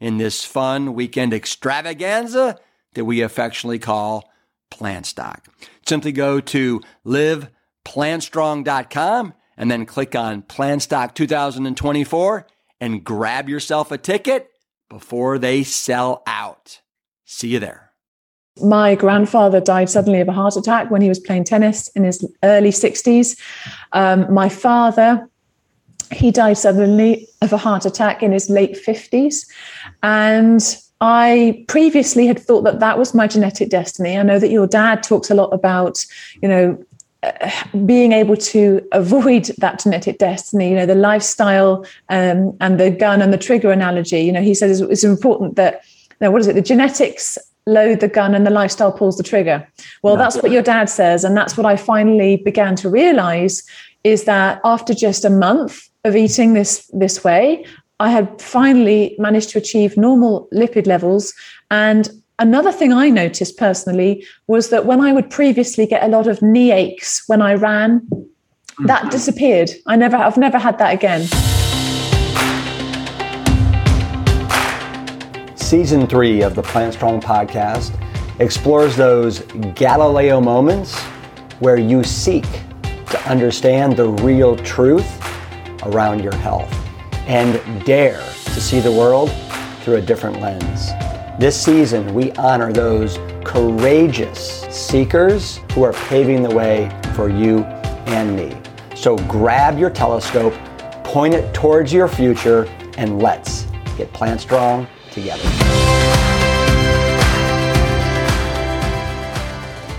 in this fun weekend extravaganza that we affectionately call Plant Stock. Simply go to liveplantstrong.com and then click on Plant Stock 2024 and grab yourself a ticket before they sell out. See you there. My grandfather died suddenly of a heart attack when he was playing tennis in his early 60s. Um, my father, he died suddenly of a heart attack in his late 50s. And I previously had thought that that was my genetic destiny. I know that your dad talks a lot about, you know, uh, being able to avoid that genetic destiny, you know, the lifestyle um, and the gun and the trigger analogy. You know, he says it's, it's important that, you know, what is it? The genetics load the gun and the lifestyle pulls the trigger. Well, that's what your dad says. And that's what I finally began to realize is that after just a month of eating this this way, I had finally managed to achieve normal lipid levels. And another thing I noticed personally was that when I would previously get a lot of knee aches when I ran, that mm-hmm. disappeared. I never, I've never had that again. Season three of the Plant Strong podcast explores those Galileo moments where you seek to understand the real truth around your health and dare to see the world through a different lens. This season, we honor those courageous seekers who are paving the way for you and me. So grab your telescope, point it towards your future, and let's get plant strong together.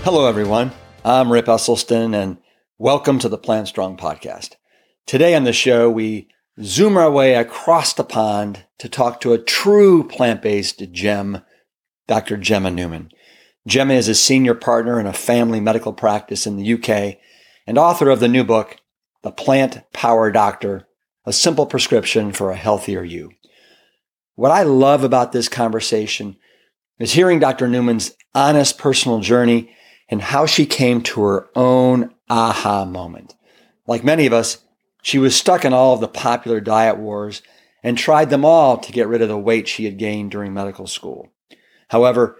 Hello, everyone. I'm Rip Esselstyn, and welcome to the Plant Strong podcast. Today on the show, we zoom our way across the pond to talk to a true plant based gem, Dr. Gemma Newman. Gemma is a senior partner in a family medical practice in the UK and author of the new book, The Plant Power Doctor A Simple Prescription for a Healthier You. What I love about this conversation is hearing Dr. Newman's honest personal journey and how she came to her own aha moment. Like many of us, she was stuck in all of the popular diet wars and tried them all to get rid of the weight she had gained during medical school. However,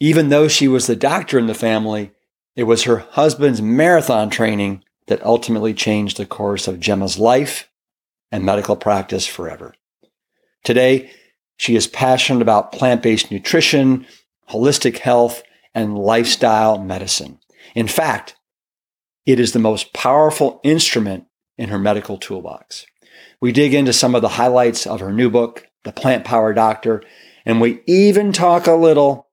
even though she was the doctor in the family, it was her husband's marathon training that ultimately changed the course of Gemma's life and medical practice forever. Today, she is passionate about plant based nutrition, holistic health, and lifestyle medicine. In fact, it is the most powerful instrument in her medical toolbox. We dig into some of the highlights of her new book, The Plant Power Doctor, and we even talk a little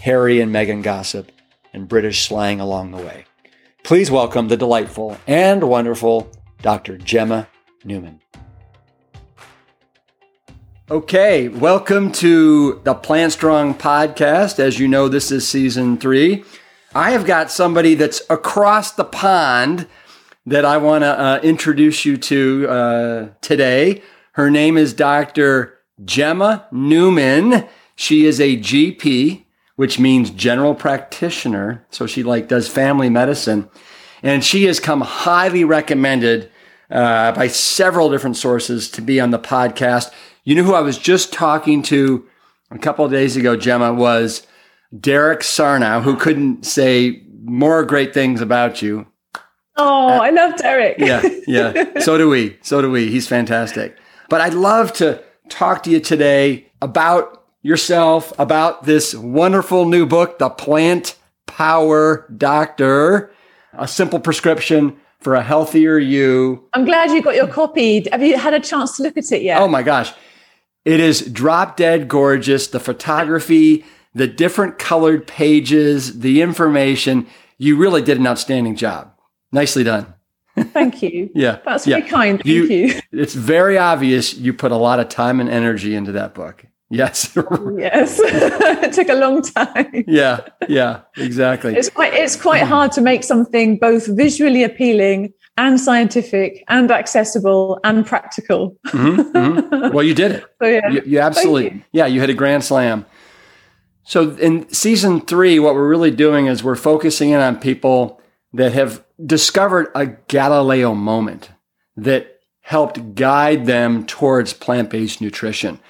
Harry and Meghan gossip and British slang along the way. Please welcome the delightful and wonderful Dr. Gemma Newman. Okay, welcome to the Plant Strong podcast. As you know, this is season three. I have got somebody that's across the pond that I want to uh, introduce you to uh, today. Her name is Dr. Gemma Newman. She is a GP which means general practitioner. So she like does family medicine. And she has come highly recommended uh, by several different sources to be on the podcast. You know who I was just talking to a couple of days ago, Gemma, was Derek Sarno, who couldn't say more great things about you. Oh, uh, I love Derek. yeah, yeah. So do we. So do we. He's fantastic. But I'd love to talk to you today about yourself, about this wonderful new book, The Plant Power Doctor, a simple prescription for a healthier you. I'm glad you got your copy. Have you had a chance to look at it yet? Oh my gosh. It is drop dead gorgeous. The photography, the different colored pages, the information. You really did an outstanding job. Nicely done. Thank you. yeah. That's very yeah. kind. Thank you, you. It's very obvious you put a lot of time and energy into that book. Yes. yes. it took a long time. Yeah. Yeah. Exactly. It's quite it's quite hard to make something both visually appealing and scientific and accessible and practical. mm-hmm, mm-hmm. Well, you did it. So, yeah. You, you absolutely. You. Yeah, you hit a grand slam. So in season three, what we're really doing is we're focusing in on people that have discovered a Galileo moment that helped guide them towards plant based nutrition.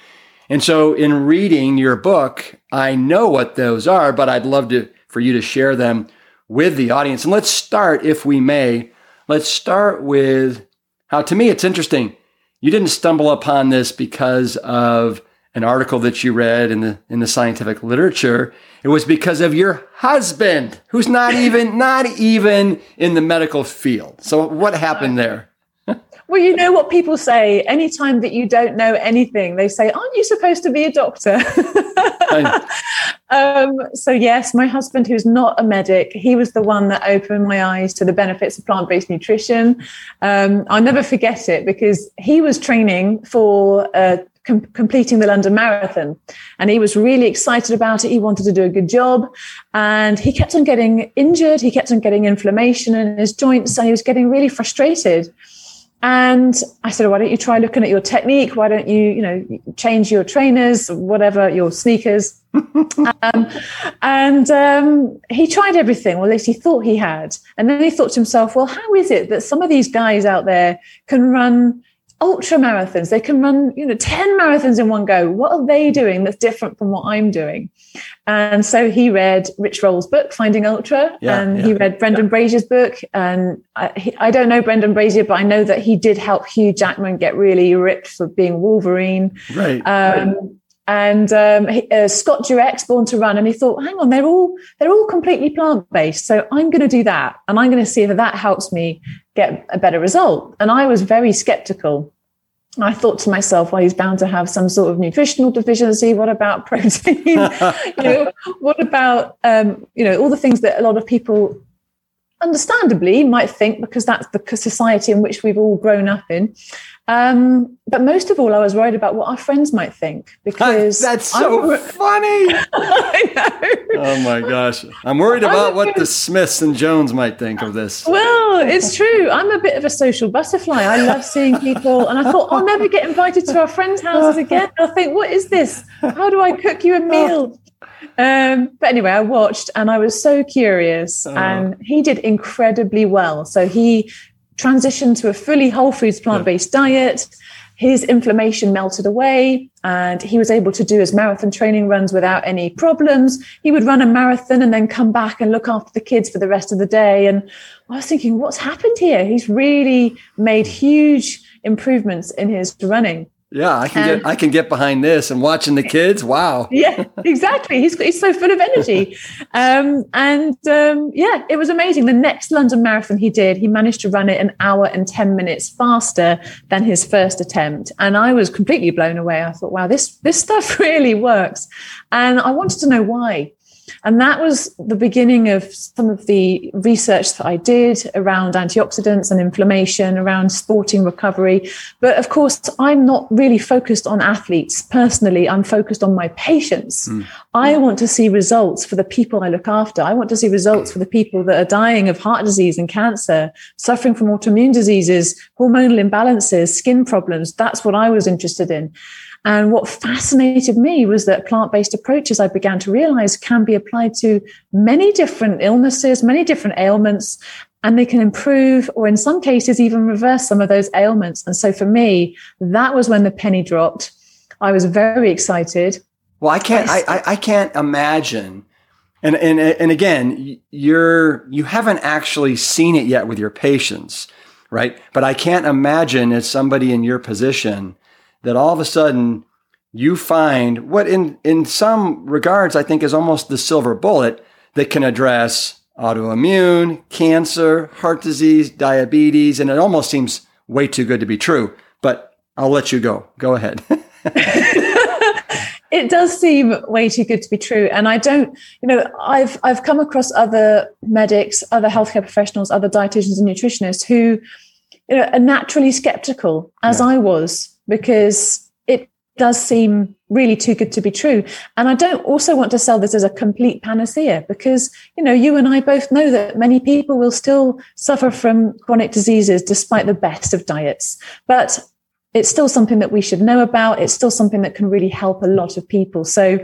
And so in reading your book, I know what those are, but I'd love to, for you to share them with the audience. And let's start, if we may, let's start with how to me it's interesting. You didn't stumble upon this because of an article that you read in the in the scientific literature. It was because of your husband, who's not even not even in the medical field. So what happened there? Well, you know what people say anytime that you don't know anything, they say, Aren't you supposed to be a doctor? um, so, yes, my husband, who's not a medic, he was the one that opened my eyes to the benefits of plant based nutrition. Um, I'll never forget it because he was training for uh, com- completing the London Marathon. And he was really excited about it. He wanted to do a good job. And he kept on getting injured. He kept on getting inflammation in his joints. And he was getting really frustrated. And I said, why don't you try looking at your technique? Why don't you, you know, change your trainers, whatever, your sneakers? um, and um, he tried everything, or at least he thought he had. And then he thought to himself, well, how is it that some of these guys out there can run ultra marathons. They can run, you know, 10 marathons in one go. What are they doing that's different from what I'm doing? And so he read Rich Roll's book, Finding Ultra, yeah, and yeah. he read Brendan yeah. Brazier's book. And I, he, I, don't know Brendan Brazier, but I know that he did help Hugh Jackman get really ripped for being Wolverine. Right. Um, right. And um, uh, Scott Jurek, Born to Run, and he thought, hang on, they're all they're all completely plant based, so I'm going to do that, and I'm going to see if that helps me get a better result. And I was very skeptical. I thought to myself, well, he's bound to have some sort of nutritional deficiency. What about protein? you know, what about um, you know all the things that a lot of people understandably might think because that's the society in which we've all grown up in. Um, but most of all, I was worried about what our friends might think because that's so I'm, funny. I know. Oh my gosh, I'm worried about I'm what the Smiths and Jones might think of this. Well, it's true. I'm a bit of a social butterfly. I love seeing people, and I thought I'll never get invited to our friends' houses again. I'll think, what is this? How do I cook you a meal? Um, but anyway, I watched and I was so curious, oh. and he did incredibly well. So he transitioned to a fully whole foods plant based yeah. diet. His inflammation melted away, and he was able to do his marathon training runs without any problems. He would run a marathon and then come back and look after the kids for the rest of the day. And I was thinking, what's happened here? He's really made huge improvements in his running. Yeah, I can get I can get behind this and watching the kids. Wow. Yeah, exactly. He's he's so full of energy, um, and um, yeah, it was amazing. The next London Marathon he did, he managed to run it an hour and ten minutes faster than his first attempt, and I was completely blown away. I thought, wow, this this stuff really works, and I wanted to know why. And that was the beginning of some of the research that I did around antioxidants and inflammation, around sporting recovery. But of course, I'm not really focused on athletes personally. I'm focused on my patients. Mm. I want to see results for the people I look after. I want to see results for the people that are dying of heart disease and cancer, suffering from autoimmune diseases, hormonal imbalances, skin problems. That's what I was interested in. And what fascinated me was that plant based approaches I began to realize can be applied to many different illnesses, many different ailments, and they can improve or in some cases even reverse some of those ailments. And so for me, that was when the penny dropped. I was very excited. Well, I can't, I, I, I can't imagine. And, and, and again, you're, you haven't actually seen it yet with your patients, right? But I can't imagine as somebody in your position that all of a sudden you find what in, in some regards, I think is almost the silver bullet that can address autoimmune, cancer, heart disease, diabetes, and it almost seems way too good to be true. But I'll let you go. Go ahead. it does seem way too good to be true and i don't you know i've i've come across other medics other healthcare professionals other dietitians and nutritionists who you know are naturally skeptical as yeah. i was because it does seem really too good to be true. And I don't also want to sell this as a complete panacea because, you know, you and I both know that many people will still suffer from chronic diseases despite the best of diets. But it's still something that we should know about. It's still something that can really help a lot of people. So,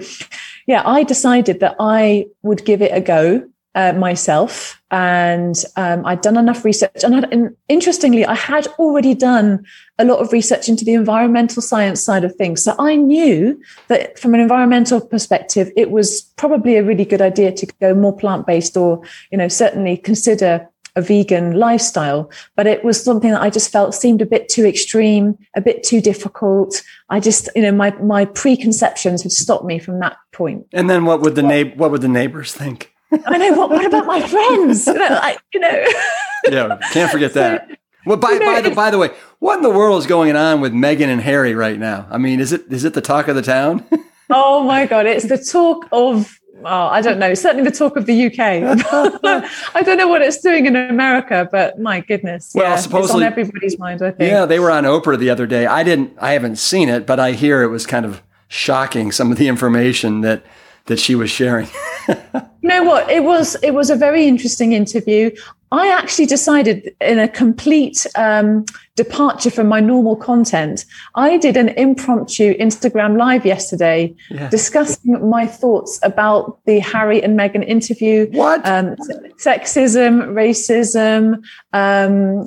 yeah, I decided that I would give it a go uh, myself, and um, I'd done enough research. And, and, interestingly, I had already done a lot of research into the environmental science side of things. So I knew that from an environmental perspective, it was probably a really good idea to go more plant based, or you know, certainly consider a vegan lifestyle. But it was something that I just felt seemed a bit too extreme, a bit too difficult. I just, you know, my my preconceptions would stop me from that point. And then what would the neighbor, what would the neighbors think? I know. What, what about my friends? You know, like, you know. yeah, can't forget that. So, well, by, you know, by the by the way, what in the world is going on with Meghan and Harry right now? I mean, is it is it the talk of the town? oh my god, it's the talk of oh, I don't know, certainly the talk of the UK. I don't know what it's doing in America, but my goodness, well, yeah, supposedly, it's on everybody's mind. I think. Yeah, they were on Oprah the other day. I didn't, I haven't seen it, but I hear it was kind of shocking. Some of the information that that she was sharing. you know what? It was it was a very interesting interview. I actually decided in a complete um, departure from my normal content. I did an impromptu Instagram live yesterday yeah. discussing my thoughts about the Harry and Meghan interview. What? Um, sexism, racism, um,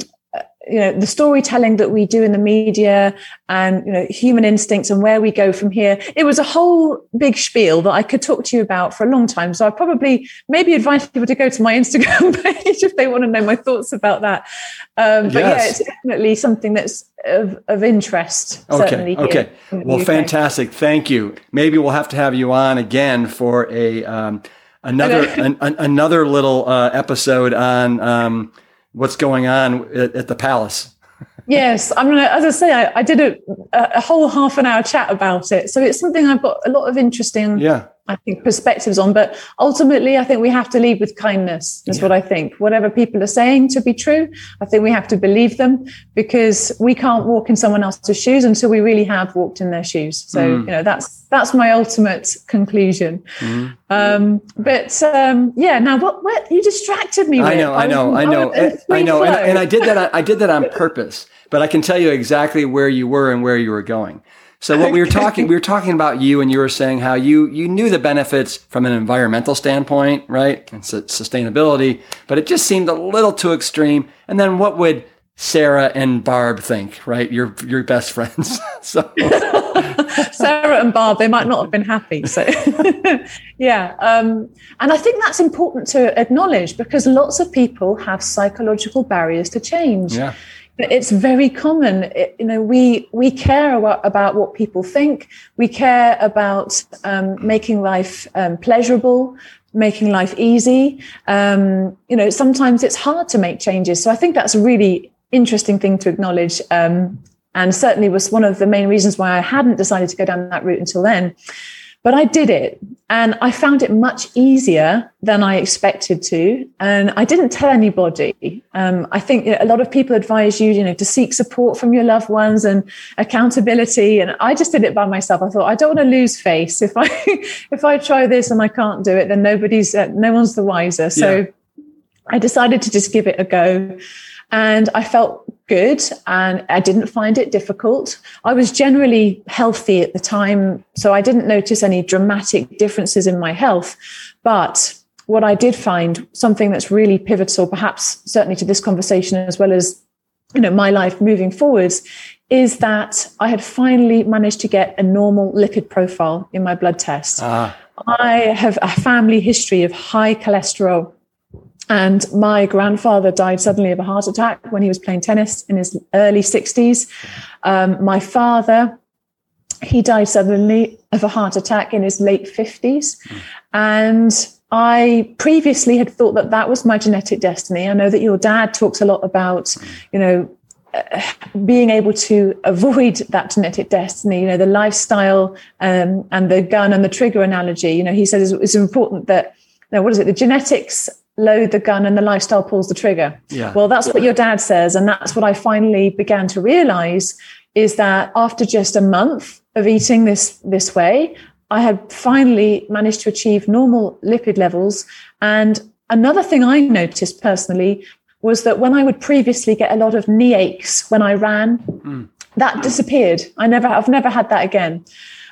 you know the storytelling that we do in the media and you know human instincts and where we go from here. It was a whole big spiel that i could talk to you about for a long time. So i probably maybe advise people to go to my instagram page if they want to know my thoughts about that. Um, but yes. yeah it's definitely something that's of, of interest okay okay. well fantastic. Thank you. Maybe we'll have to have you on again for a um, another an, an, another little uh, episode on um, what's going on at, at the palace. yes, I'm gonna. As I say, I, I did a, a, whole half an hour chat about it, so it's something I've got a lot of interest in. yeah, I think perspectives on. But ultimately, I think we have to lead with kindness. That's yeah. what I think. Whatever people are saying to be true, I think we have to believe them because we can't walk in someone else's shoes until we really have walked in their shoes. So mm. you know, that's that's my ultimate conclusion. Mm-hmm. Um, but um, yeah, now what, what you distracted me. I know, I know, I know, I know, and, and, I did that. I did that on purpose. But I can tell you exactly where you were and where you were going. So what we were talking, we were talking about you, and you were saying how you you knew the benefits from an environmental standpoint, right, and sustainability, but it just seemed a little too extreme. And then what would Sarah and Barb think, right? Your your best friends. so Sarah and Barb, they might not have been happy. So yeah, um, and I think that's important to acknowledge because lots of people have psychological barriers to change. Yeah. It's very common. It, you know, we we care about what people think. We care about um, making life um, pleasurable making life easy. Um, you know, sometimes it's hard to make changes. So I think that's a really interesting thing to acknowledge. Um, and certainly was one of the main reasons why I hadn't decided to go down that route until then. But I did it and I found it much easier than I expected to. And I didn't tell anybody. Um, I think a lot of people advise you, you know, to seek support from your loved ones and accountability. And I just did it by myself. I thought I don't want to lose face. If I if I try this and I can't do it, then nobody's uh, no one's the wiser. So. Yeah I decided to just give it a go. And I felt good and I didn't find it difficult. I was generally healthy at the time, so I didn't notice any dramatic differences in my health. But what I did find, something that's really pivotal, perhaps certainly to this conversation as well as you know my life moving forwards, is that I had finally managed to get a normal lipid profile in my blood test. Uh-huh. I have a family history of high cholesterol. And my grandfather died suddenly of a heart attack when he was playing tennis in his early 60s. Um, my father, he died suddenly of a heart attack in his late 50s. Mm. And I previously had thought that that was my genetic destiny. I know that your dad talks a lot about, you know, uh, being able to avoid that genetic destiny, you know, the lifestyle um, and the gun and the trigger analogy. You know, he says it's, it's important that, know, what is it? The genetics load the gun and the lifestyle pulls the trigger. Yeah. Well, that's what your dad says. And that's what I finally began to realize is that after just a month of eating this, this way, I had finally managed to achieve normal lipid levels. And another thing I noticed personally was that when I would previously get a lot of knee aches when I ran, mm. that disappeared. I never, I've never had that again.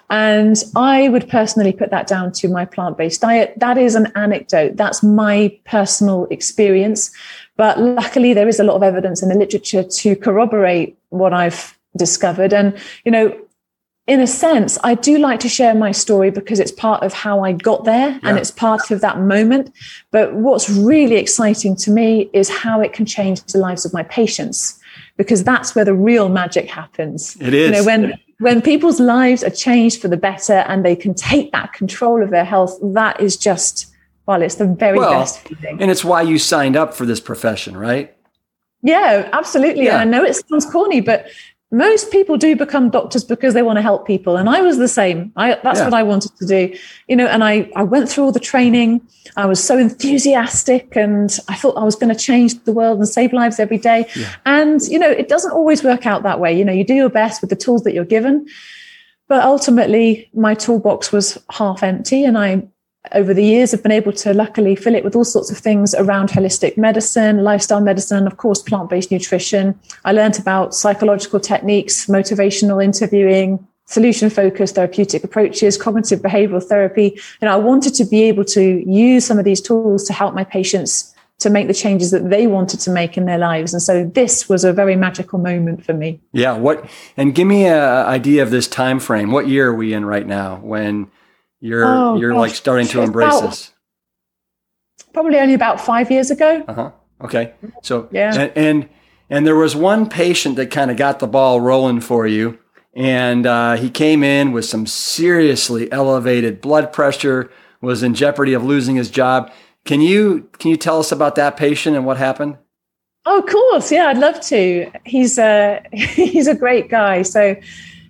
And I would personally put that down to my plant based diet. That is an anecdote. That's my personal experience. But luckily, there is a lot of evidence in the literature to corroborate what I've discovered. And, you know, in a sense, I do like to share my story because it's part of how I got there yeah. and it's part of that moment. But what's really exciting to me is how it can change the lives of my patients because that's where the real magic happens. It is. You know, when when people's lives are changed for the better and they can take that control of their health, that is just well, it's the very well, best feeling. And it's why you signed up for this profession, right? Yeah, absolutely. Yeah. And I know it sounds corny, but most people do become doctors because they want to help people and i was the same. I, that's yeah. what i wanted to do. You know and I, I went through all the training. I was so enthusiastic and i thought i was going to change the world and save lives every day. Yeah. and you know it doesn't always work out that way. You know you do your best with the tools that you're given. But ultimately my toolbox was half empty and i over the years have been able to luckily fill it with all sorts of things around holistic medicine, lifestyle medicine, of course, plant based nutrition. I learned about psychological techniques, motivational interviewing, solution focused therapeutic approaches, cognitive behavioral therapy. And I wanted to be able to use some of these tools to help my patients to make the changes that they wanted to make in their lives. And so this was a very magical moment for me. Yeah. What, and give me an idea of this time frame. What year are we in right now when you're oh, you're gosh. like starting to embrace about, this. Probably only about five years ago. Uh huh. Okay. So yeah, and, and, and there was one patient that kind of got the ball rolling for you, and uh, he came in with some seriously elevated blood pressure, was in jeopardy of losing his job. Can you can you tell us about that patient and what happened? Oh, of course, yeah, I'd love to. He's a he's a great guy. So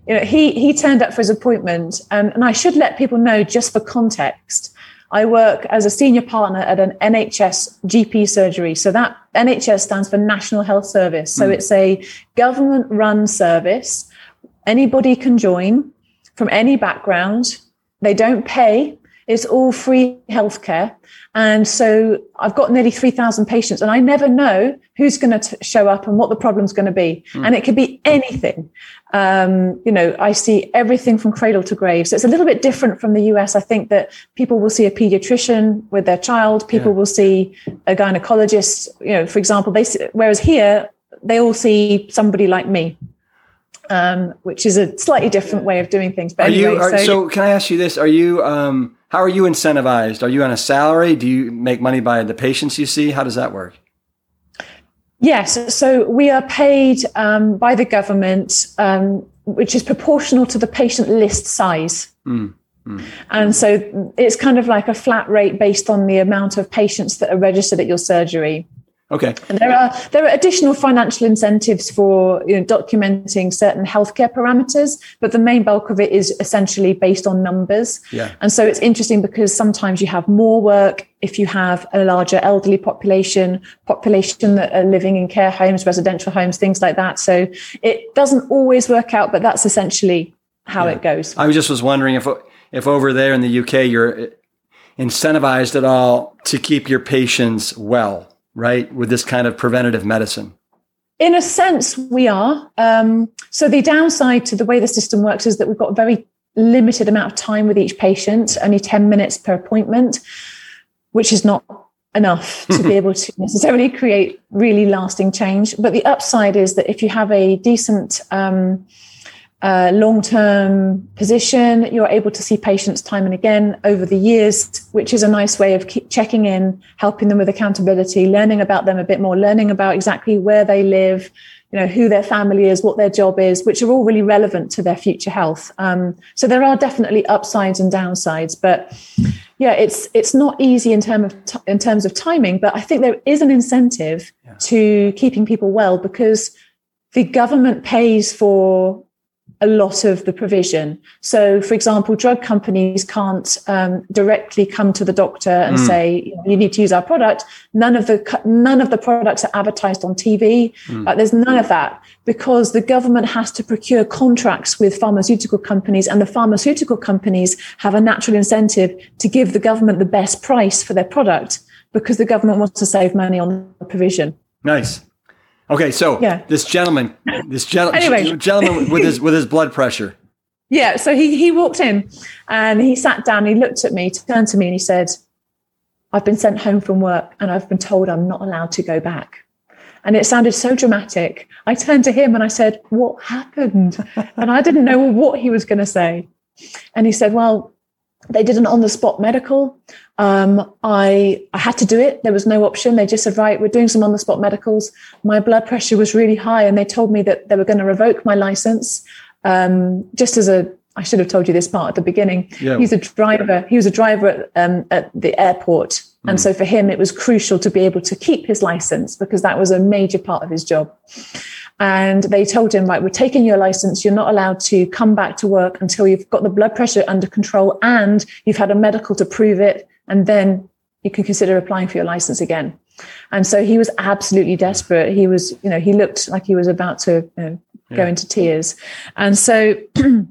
you know, he he turned up for his appointment, and, and I should let people know just for context. I work as a senior partner at an NHS GP surgery. So that NHS stands for National Health Service. So mm. it's a government run service. Anybody can join from any background. They don't pay. It's all free healthcare. And so I've got nearly 3,000 patients, and I never know who's going to show up and what the problem's going to be. Mm. And it could be anything. Um, you know, I see everything from cradle to grave. So it's a little bit different from the US. I think that people will see a pediatrician with their child, people yeah. will see a gynecologist, you know, for example, they see, whereas here, they all see somebody like me um, which is a slightly different way of doing things. But are anyway, you, are, so, so, can I ask you this? Are you, um, how are you incentivized? Are you on a salary? Do you make money by the patients you see? How does that work? Yes. So we are paid um, by the government, um, which is proportional to the patient list size. Mm. And so it's kind of like a flat rate based on the amount of patients that are registered at your surgery. Okay. And there are there are additional financial incentives for you know, documenting certain healthcare parameters, but the main bulk of it is essentially based on numbers. Yeah. And so it's interesting because sometimes you have more work if you have a larger elderly population, population that are living in care homes, residential homes, things like that. So it doesn't always work out, but that's essentially how yeah. it goes. I just was wondering if if over there in the UK you're incentivized at all to keep your patients well right? With this kind of preventative medicine. In a sense, we are. Um, so the downside to the way the system works is that we've got a very limited amount of time with each patient, only 10 minutes per appointment, which is not enough to be able to necessarily create really lasting change. But the upside is that if you have a decent um, uh, long term position, you're able to see patients time and again over the years, which is a nice way of checking in, helping them with accountability, learning about them a bit more, learning about exactly where they live, you know, who their family is, what their job is, which are all really relevant to their future health. Um, so there are definitely upsides and downsides, but yeah, it's it's not easy in terms of t- in terms of timing. But I think there is an incentive yeah. to keeping people well because the government pays for a lot of the provision. So, for example, drug companies can't um, directly come to the doctor and mm. say you need to use our product. None of the none of the products are advertised on TV. Mm. There's none of that because the government has to procure contracts with pharmaceutical companies, and the pharmaceutical companies have a natural incentive to give the government the best price for their product because the government wants to save money on the provision. Nice. Okay, so yeah. this gentleman, this gen- anyway. gentleman with his with his blood pressure. Yeah, so he he walked in and he sat down. He looked at me, turned to me, and he said, "I've been sent home from work, and I've been told I'm not allowed to go back." And it sounded so dramatic. I turned to him and I said, "What happened?" and I didn't know what he was going to say. And he said, "Well, they did an on the spot medical. Um, I I had to do it. There was no option. They just said, right, we're doing some on the spot medicals. My blood pressure was really high, and they told me that they were going to revoke my license. Um, just as a, I should have told you this part at the beginning. Yeah. He's a driver. He was a driver at, um, at the airport, mm. and so for him, it was crucial to be able to keep his license because that was a major part of his job. And they told him, right, we're taking your license. You're not allowed to come back to work until you've got the blood pressure under control and you've had a medical to prove it. And then you can consider applying for your license again. And so he was absolutely desperate. He was, you know, he looked like he was about to you know, yeah. go into tears. And so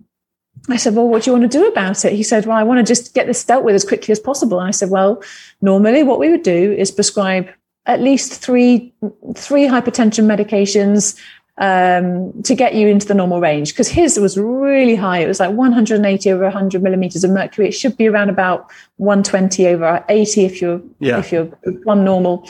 I said, Well, what do you want to do about it? He said, Well, I want to just get this dealt with as quickly as possible. And I said, Well, normally what we would do is prescribe at least three three hypertension medications um, to get you into the normal range because his was really high. It was like 180 over 100 millimeters of mercury. It should be around about 120 over 80 if you're yeah. if you're one normal.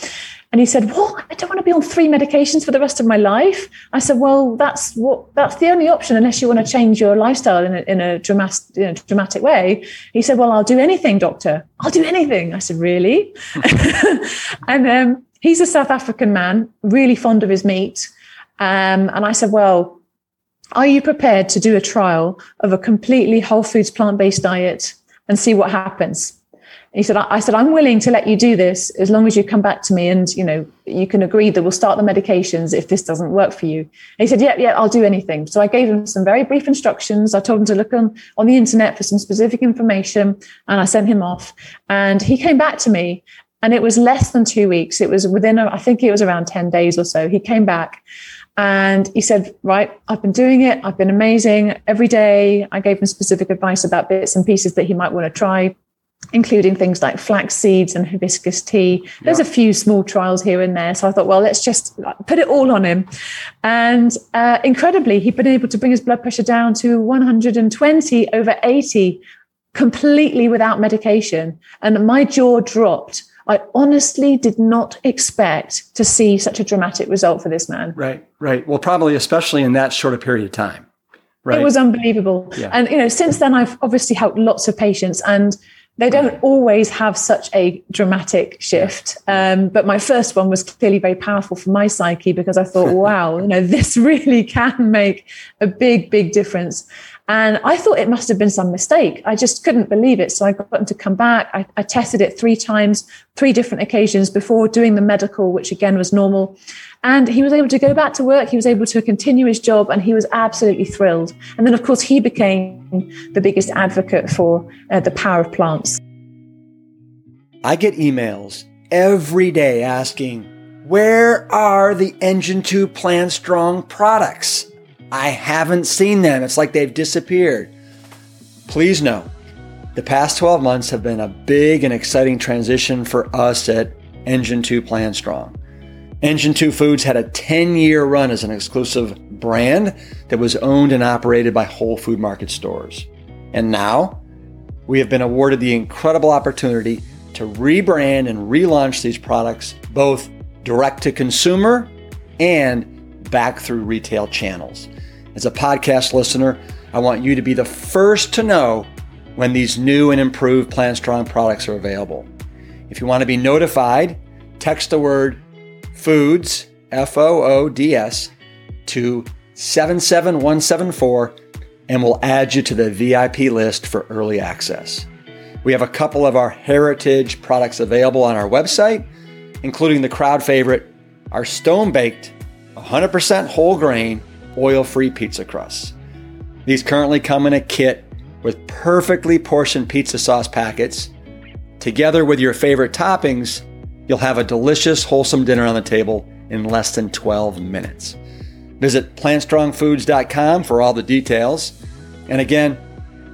And he said, "Well, I don't want to be on three medications for the rest of my life." I said, "Well, that's what that's the only option unless you want to change your lifestyle in a, in a dramatic, in a dramatic way." He said, "Well, I'll do anything, doctor. I'll do anything." I said, "Really?" and um, he's a South African man, really fond of his meat. Um, and I said, Well, are you prepared to do a trial of a completely whole foods plant based diet and see what happens? he said, I, I said, I'm willing to let you do this as long as you come back to me and, you know, you can agree that we'll start the medications if this doesn't work for you. And he said, yeah, yeah, I'll do anything. So I gave him some very brief instructions. I told him to look on, on the internet for some specific information and I sent him off. And he came back to me and it was less than two weeks. It was within, I think it was around 10 days or so. He came back and he said, Right, I've been doing it. I've been amazing every day. I gave him specific advice about bits and pieces that he might want to try, including things like flax seeds and hibiscus tea. There's yeah. a few small trials here and there. So I thought, well, let's just put it all on him. And uh, incredibly, he'd been able to bring his blood pressure down to 120 over 80 completely without medication. And my jaw dropped I honestly did not expect to see such a dramatic result for this man. Right, right. Well, probably especially in that short a period of time. Right. It was unbelievable. Yeah. And you know, since then I've obviously helped lots of patients and they don't always have such a dramatic shift. Um, but my first one was clearly very powerful for my psyche because I thought, wow, you know, this really can make a big, big difference. And I thought it must have been some mistake. I just couldn't believe it. So I got him to come back. I, I, tested it three times, three different occasions before doing the medical, which again was normal. And he was able to go back to work. He was able to continue his job and he was absolutely thrilled. And then, of course, he became the biggest advocate for uh, the power of plants. I get emails every day asking, where are the Engine 2 Plant Strong products? I haven't seen them. It's like they've disappeared. Please know, the past 12 months have been a big and exciting transition for us at Engine 2 Plant Strong. Engine 2 Foods had a 10 year run as an exclusive brand that was owned and operated by Whole Food Market stores. And now we have been awarded the incredible opportunity to rebrand and relaunch these products both direct to consumer and back through retail channels. As a podcast listener, I want you to be the first to know when these new and improved Plant Strong products are available. If you want to be notified, text the word foods, F O O D S, to 77174 and we'll add you to the VIP list for early access. We have a couple of our heritage products available on our website, including the crowd favorite, our stone baked, 100% whole grain, oil free pizza crusts. These currently come in a kit with perfectly portioned pizza sauce packets. Together with your favorite toppings, you'll have a delicious, wholesome dinner on the table in less than 12 minutes. Visit plantstrongfoods.com for all the details. And again,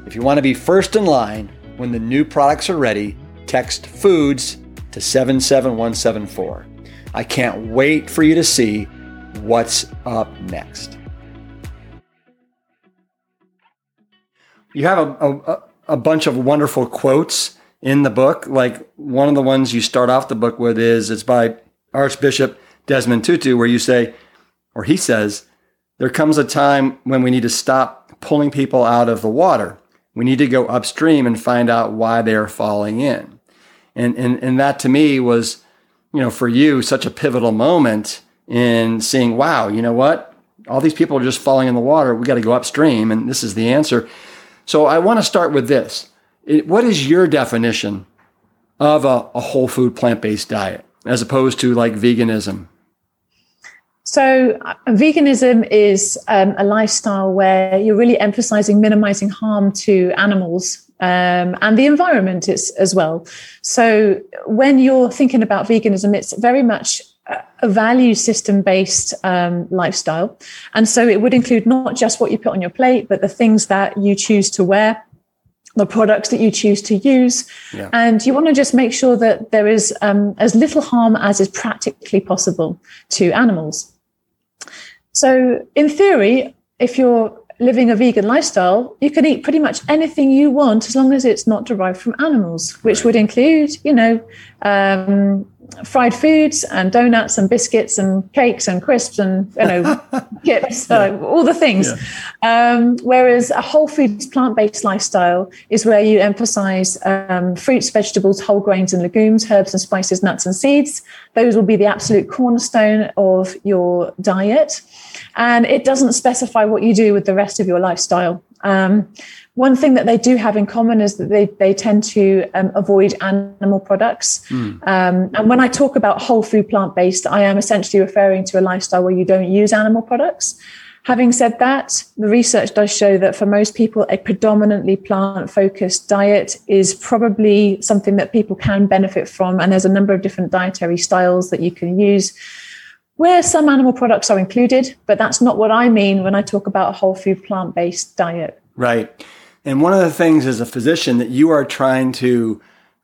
if you want to be first in line when the new products are ready, text foods to 77174. I can't wait for you to see what's up next. You have a, a, a bunch of wonderful quotes in the book. Like one of the ones you start off the book with is it's by Archbishop Desmond Tutu, where you say, or he says, there comes a time when we need to stop pulling people out of the water. We need to go upstream and find out why they're falling in. And, and, and that to me was, you know, for you, such a pivotal moment in seeing, wow, you know what? All these people are just falling in the water. We got to go upstream. And this is the answer. So I want to start with this. It, what is your definition of a, a whole food plant based diet as opposed to like veganism? So, uh, veganism is um, a lifestyle where you're really emphasizing minimizing harm to animals um, and the environment is, as well. So, when you're thinking about veganism, it's very much a value system based um, lifestyle. And so, it would include not just what you put on your plate, but the things that you choose to wear, the products that you choose to use. Yeah. And you want to just make sure that there is um, as little harm as is practically possible to animals. So, in theory, if you're living a vegan lifestyle, you can eat pretty much anything you want as long as it's not derived from animals, which right. would include, you know, um, fried foods and donuts and biscuits and cakes and crisps and you know chips, yeah. uh, all the things. Yeah. Um, whereas a whole foods plant based lifestyle is where you emphasize um, fruits, vegetables, whole grains and legumes, herbs and spices, nuts and seeds. Those will be the absolute cornerstone of your diet. And it doesn't specify what you do with the rest of your lifestyle. Um, one thing that they do have in common is that they, they tend to um, avoid animal products. Mm. Um, and when I talk about whole food plant based, I am essentially referring to a lifestyle where you don't use animal products. Having said that, the research does show that for most people, a predominantly plant focused diet is probably something that people can benefit from. And there's a number of different dietary styles that you can use where some animal products are included, but that's not what I mean when I talk about a whole food plant based diet. Right. And one of the things as a physician that you are trying to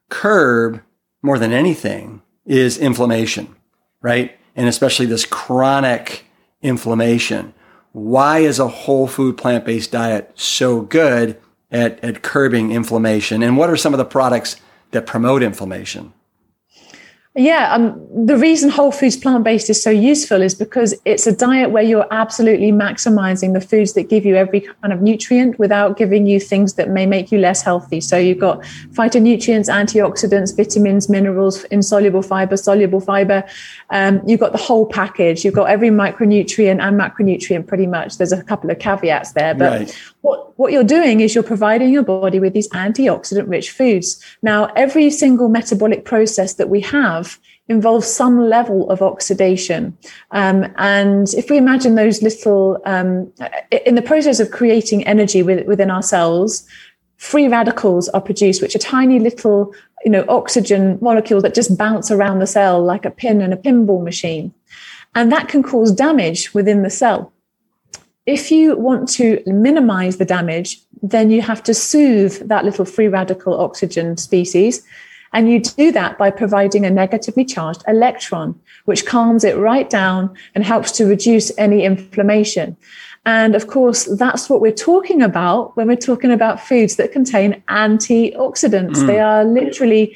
curb more than anything is inflammation, right? And especially this chronic inflammation. Why is a whole food plant based diet so good at, at curbing inflammation? And what are some of the products that promote inflammation? Yeah, um, the reason whole foods plant based is so useful is because it's a diet where you're absolutely maximizing the foods that give you every kind of nutrient without giving you things that may make you less healthy. So you've got phytonutrients, antioxidants, vitamins, minerals, insoluble fiber, soluble fiber. Um, you've got the whole package. You've got every micronutrient and macronutrient pretty much. There's a couple of caveats there, but right. What, what you're doing is you're providing your body with these antioxidant rich foods. Now, every single metabolic process that we have involves some level of oxidation. Um, and if we imagine those little, um, in the process of creating energy within our cells, free radicals are produced, which are tiny little, you know, oxygen molecules that just bounce around the cell like a pin in a pinball machine. And that can cause damage within the cell. If you want to minimize the damage, then you have to soothe that little free radical oxygen species And you do that by providing a negatively charged electron, which calms it right down and helps to reduce any inflammation. And of course, that's what we're talking about when we're talking about foods that contain antioxidants. Mm. They are literally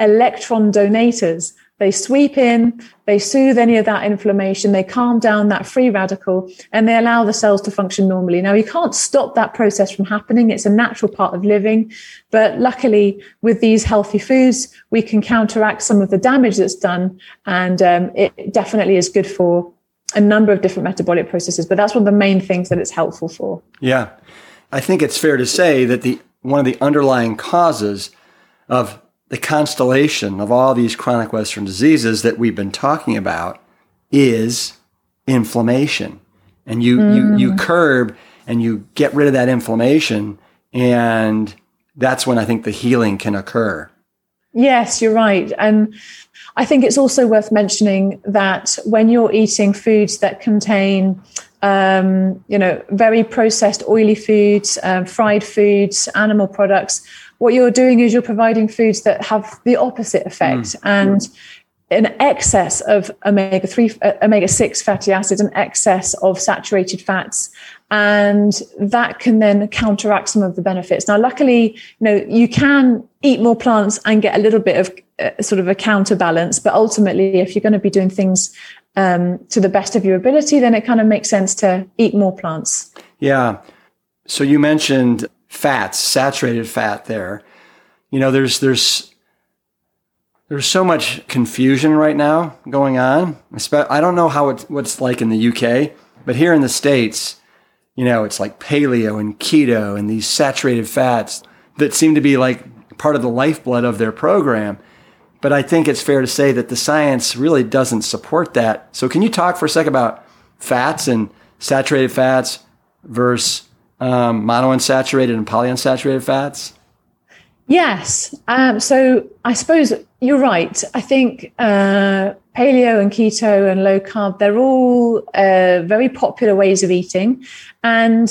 electron donators. They sweep in, they soothe any of that inflammation, they calm down that free radical, and they allow the cells to function normally. Now, you can't stop that process from happening. It's a natural part of living. But luckily, with these healthy foods, we can counteract some of the damage that's done. And um, it definitely is good for a number of different metabolic processes. But that's one of the main things that it's helpful for. Yeah. I think it's fair to say that the one of the underlying causes of the constellation of all these chronic Western diseases that we've been talking about is inflammation. And you, mm. you, you mm. curb and you get rid of that inflammation. And that's when I think the healing can occur. Yes, you're right. And I think it's also worth mentioning that when you're eating foods that contain um, you know, very processed oily foods, um, fried foods, animal products, what you're doing is you're providing foods that have the opposite effect. Mm. And an excess of omega 3 uh, omega 6 fatty acids an excess of saturated fats and that can then counteract some of the benefits now luckily you know you can eat more plants and get a little bit of uh, sort of a counterbalance but ultimately if you're going to be doing things um, to the best of your ability then it kind of makes sense to eat more plants yeah so you mentioned fats, saturated fat there. You know, there's there's there's so much confusion right now going on. I don't know how it's what's like in the UK, but here in the states, you know, it's like paleo and keto and these saturated fats that seem to be like part of the lifeblood of their program. But I think it's fair to say that the science really doesn't support that. So can you talk for a second about fats and saturated fats versus um, monounsaturated and polyunsaturated fats? Yes. Um, so I suppose you're right. I think uh, paleo and keto and low carb, they're all uh, very popular ways of eating. And,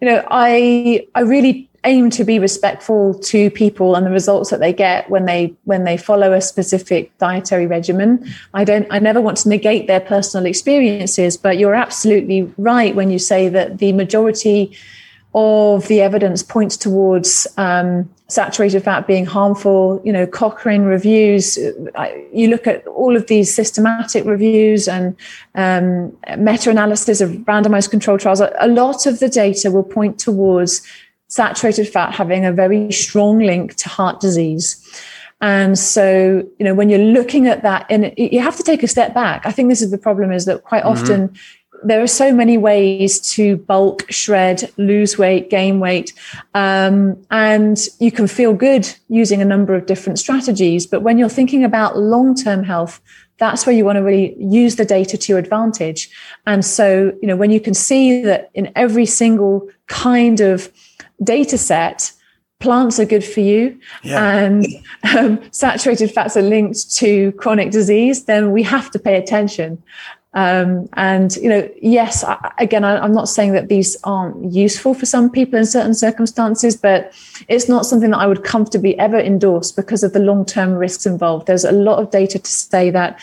you know, I, I really aim to be respectful to people and the results that they get when they when they follow a specific dietary regimen i don't i never want to negate their personal experiences but you're absolutely right when you say that the majority of the evidence points towards um, saturated fat being harmful. You know, Cochrane reviews, you look at all of these systematic reviews and um, meta analysis of randomized control trials. A lot of the data will point towards saturated fat having a very strong link to heart disease. And so, you know, when you're looking at that, and you have to take a step back. I think this is the problem is that quite mm-hmm. often there are so many ways to bulk, shred, lose weight, gain weight. Um, and you can feel good using a number of different strategies. But when you're thinking about long term health, that's where you want to really use the data to your advantage. And so, you know, when you can see that in every single kind of data set, plants are good for you yeah. and um, saturated fats are linked to chronic disease, then we have to pay attention. Um, and you know, yes, I, again, I, am not saying that these aren't useful for some people in certain circumstances, but it's not something that I would comfortably ever endorse because of the long-term risks involved. There's a lot of data to say that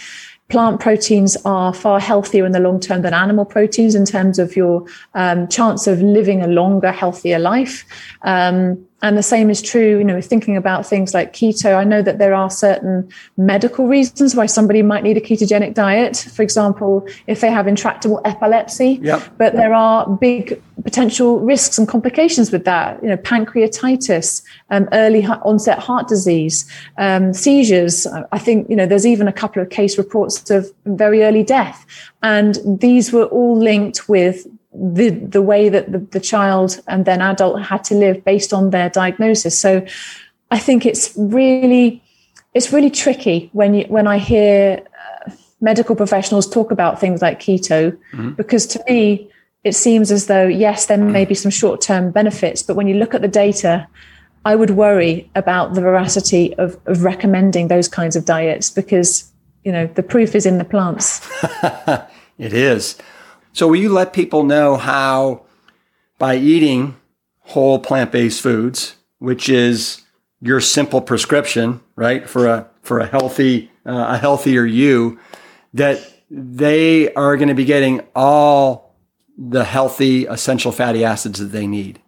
plant proteins are far healthier in the long term than animal proteins in terms of your um, chance of living a longer, healthier life. Um, and the same is true, you know, thinking about things like keto. I know that there are certain medical reasons why somebody might need a ketogenic diet. For example, if they have intractable epilepsy, yep. but there are big potential risks and complications with that. You know, pancreatitis, um, early onset heart disease, um, seizures. I think, you know, there's even a couple of case reports of very early death. And these were all linked with the the way that the, the child and then adult had to live based on their diagnosis. So I think it's really it's really tricky when you when I hear uh, medical professionals talk about things like keto mm-hmm. because to me it seems as though yes there may be some short term benefits but when you look at the data I would worry about the veracity of, of recommending those kinds of diets because you know the proof is in the plants. it is. So, will you let people know how, by eating whole plant based foods, which is your simple prescription, right, for a for a healthy uh, a healthier you, that they are going to be getting all the healthy essential fatty acids that they need.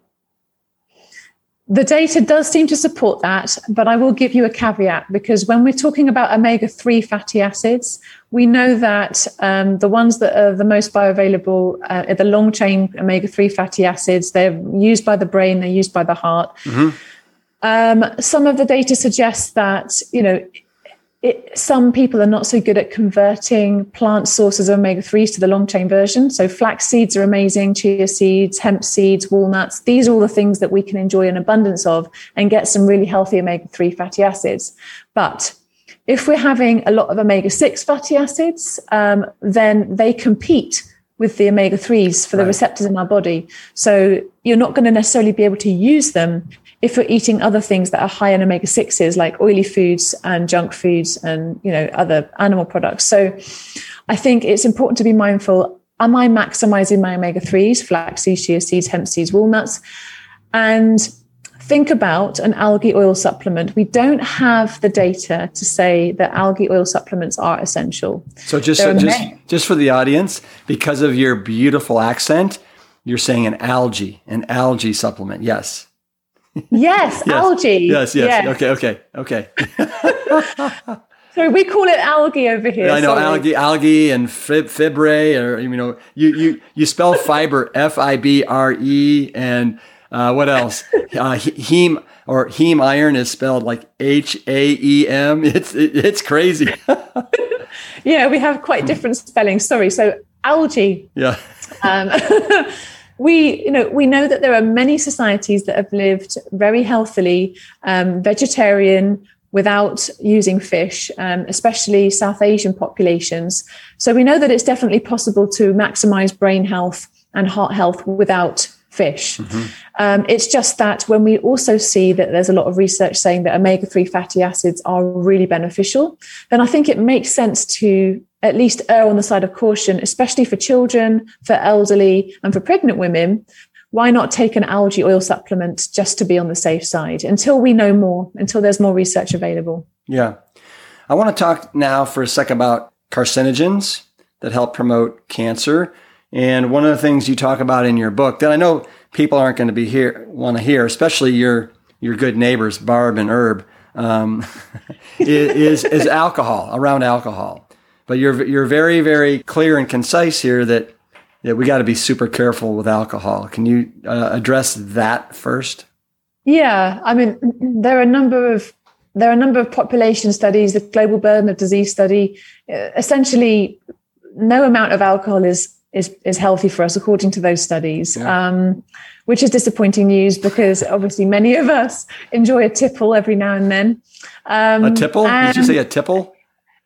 The data does seem to support that, but I will give you a caveat because when we're talking about omega 3 fatty acids, we know that um, the ones that are the most bioavailable uh, are the long chain omega 3 fatty acids. They're used by the brain, they're used by the heart. Mm-hmm. Um, some of the data suggests that, you know, it, some people are not so good at converting plant sources of omega 3s to the long chain version. So, flax seeds are amazing, chia seeds, hemp seeds, walnuts. These are all the things that we can enjoy an abundance of and get some really healthy omega 3 fatty acids. But if we're having a lot of omega 6 fatty acids, um, then they compete with the omega 3s for the right. receptors in our body. So, you're not going to necessarily be able to use them if we're eating other things that are high in omega 6s like oily foods and junk foods and you know other animal products. So i think it's important to be mindful am i maximizing my omega 3s flax seeds chia seeds hemp seeds walnuts? And think about an algae oil supplement. We don't have the data to say that algae oil supplements are essential. So just so, just, just for the audience because of your beautiful accent you're saying an algae an algae supplement yes Yes, yes, algae. Yes, yes, yes. Okay, okay, okay. so we call it algae over here. Yeah, I know sorry. algae, algae, and fib, fibre, or you know, you you you spell fiber F I B R E, and uh, what else? Uh, heme or heme iron is spelled like H A E M. It's it, it's crazy. yeah, we have quite different spellings. Sorry. So algae. Yeah. Um, we you know we know that there are many societies that have lived very healthily um, vegetarian without using fish um, especially south asian populations so we know that it's definitely possible to maximize brain health and heart health without fish. Mm-hmm. Um, it's just that when we also see that there's a lot of research saying that omega 3 fatty acids are really beneficial, then I think it makes sense to at least err on the side of caution, especially for children, for elderly, and for pregnant women. Why not take an algae oil supplement just to be on the safe side until we know more, until there's more research available? Yeah. I want to talk now for a second about carcinogens that help promote cancer. And one of the things you talk about in your book that I know people aren't going to be here want to hear, especially your your good neighbors Barb and Herb, um, is, is alcohol around alcohol. But you're you're very very clear and concise here that that we got to be super careful with alcohol. Can you uh, address that first? Yeah, I mean there are a number of there are a number of population studies, the global burden of disease study. Uh, essentially, no amount of alcohol is is is healthy for us according to those studies. Yeah. Um, which is disappointing news because obviously many of us enjoy a tipple every now and then. Um, a tipple? Did you say a tipple?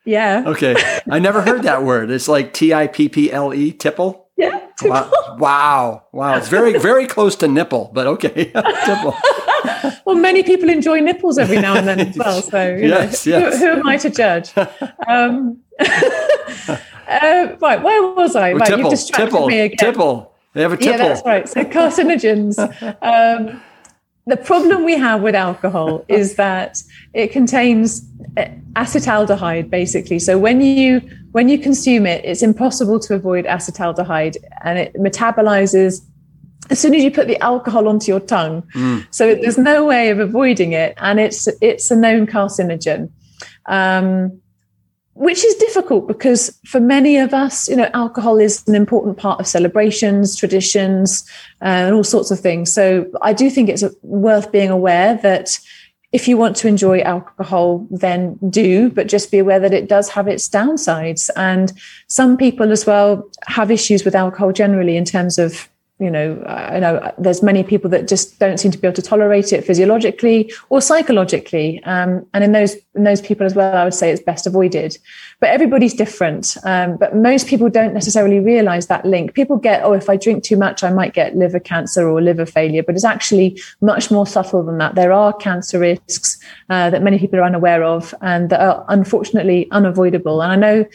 Yeah. Okay. I never heard that word. It's like T I P P L E, tipple. Yeah. Wow. wow. Wow. It's very, very close to nipple, but okay. tipple. well, many people enjoy nipples every now and then as well. So, yes, yes. Who, who, am I to judge? Um, uh, right, where was I? Right, tipple, you've distracted tipple, me again. Tipple. They have a tipple. Yeah, that's right. So carcinogens. um, the problem we have with alcohol is that it contains uh, acetaldehyde basically. So when you when you consume it it's impossible to avoid acetaldehyde and it metabolizes as soon as you put the alcohol onto your tongue. Mm. so there's no way of avoiding it and it's it's a known carcinogen. Um, which is difficult because for many of us, you know, alcohol is an important part of celebrations, traditions, uh, and all sorts of things. So I do think it's worth being aware that if you want to enjoy alcohol, then do, but just be aware that it does have its downsides. And some people as well have issues with alcohol generally in terms of you know, I know there's many people that just don't seem to be able to tolerate it physiologically or psychologically, um, and in those in those people as well, I would say it's best avoided. But everybody's different. Um, but most people don't necessarily realize that link. People get, oh, if I drink too much, I might get liver cancer or liver failure. But it's actually much more subtle than that. There are cancer risks uh, that many people are unaware of, and that are unfortunately unavoidable. And I know,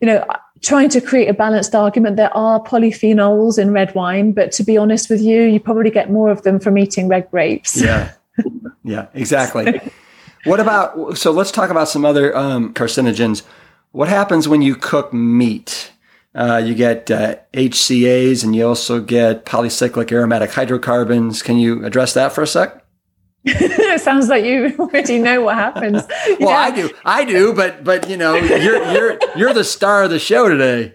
you know trying to create a balanced argument. There are polyphenols in red wine, but to be honest with you, you probably get more of them from eating red grapes. Yeah. yeah, exactly. what about, so let's talk about some other um, carcinogens. What happens when you cook meat? Uh, you get uh, HCAs and you also get polycyclic aromatic hydrocarbons. Can you address that for a sec? it sounds like you already know what happens. well, yeah. I do, I do, but but you know, you're you're you're the star of the show today.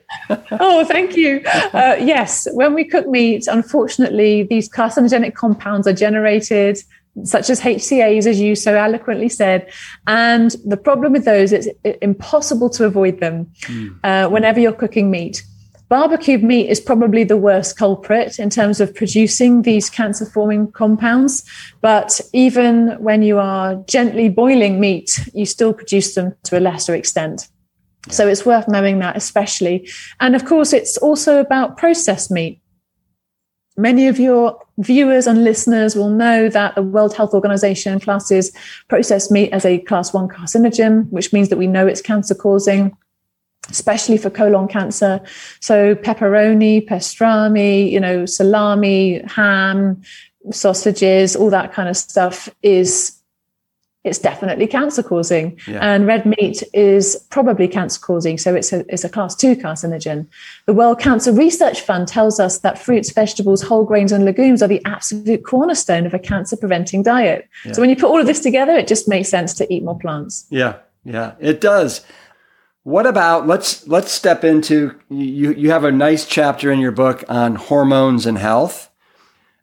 oh, thank you. Uh, yes, when we cook meat, unfortunately, these carcinogenic compounds are generated, such as HCAs, as you so eloquently said. And the problem with those, it's impossible to avoid them mm. uh, whenever you're cooking meat. Barbecued meat is probably the worst culprit in terms of producing these cancer forming compounds. But even when you are gently boiling meat, you still produce them to a lesser extent. So it's worth knowing that, especially. And of course, it's also about processed meat. Many of your viewers and listeners will know that the World Health Organization classes processed meat as a class one carcinogen, which means that we know it's cancer causing especially for colon cancer. So pepperoni, pastrami, you know, salami, ham, sausages, all that kind of stuff is it's definitely cancer causing. Yeah. And red meat is probably cancer causing. So it's a, it's a class two carcinogen. The World Cancer Research Fund tells us that fruits, vegetables, whole grains, and legumes are the absolute cornerstone of a cancer preventing diet. Yeah. So when you put all of this together, it just makes sense to eat more plants. Yeah. Yeah, it does. What about let's let's step into you you have a nice chapter in your book on hormones and health.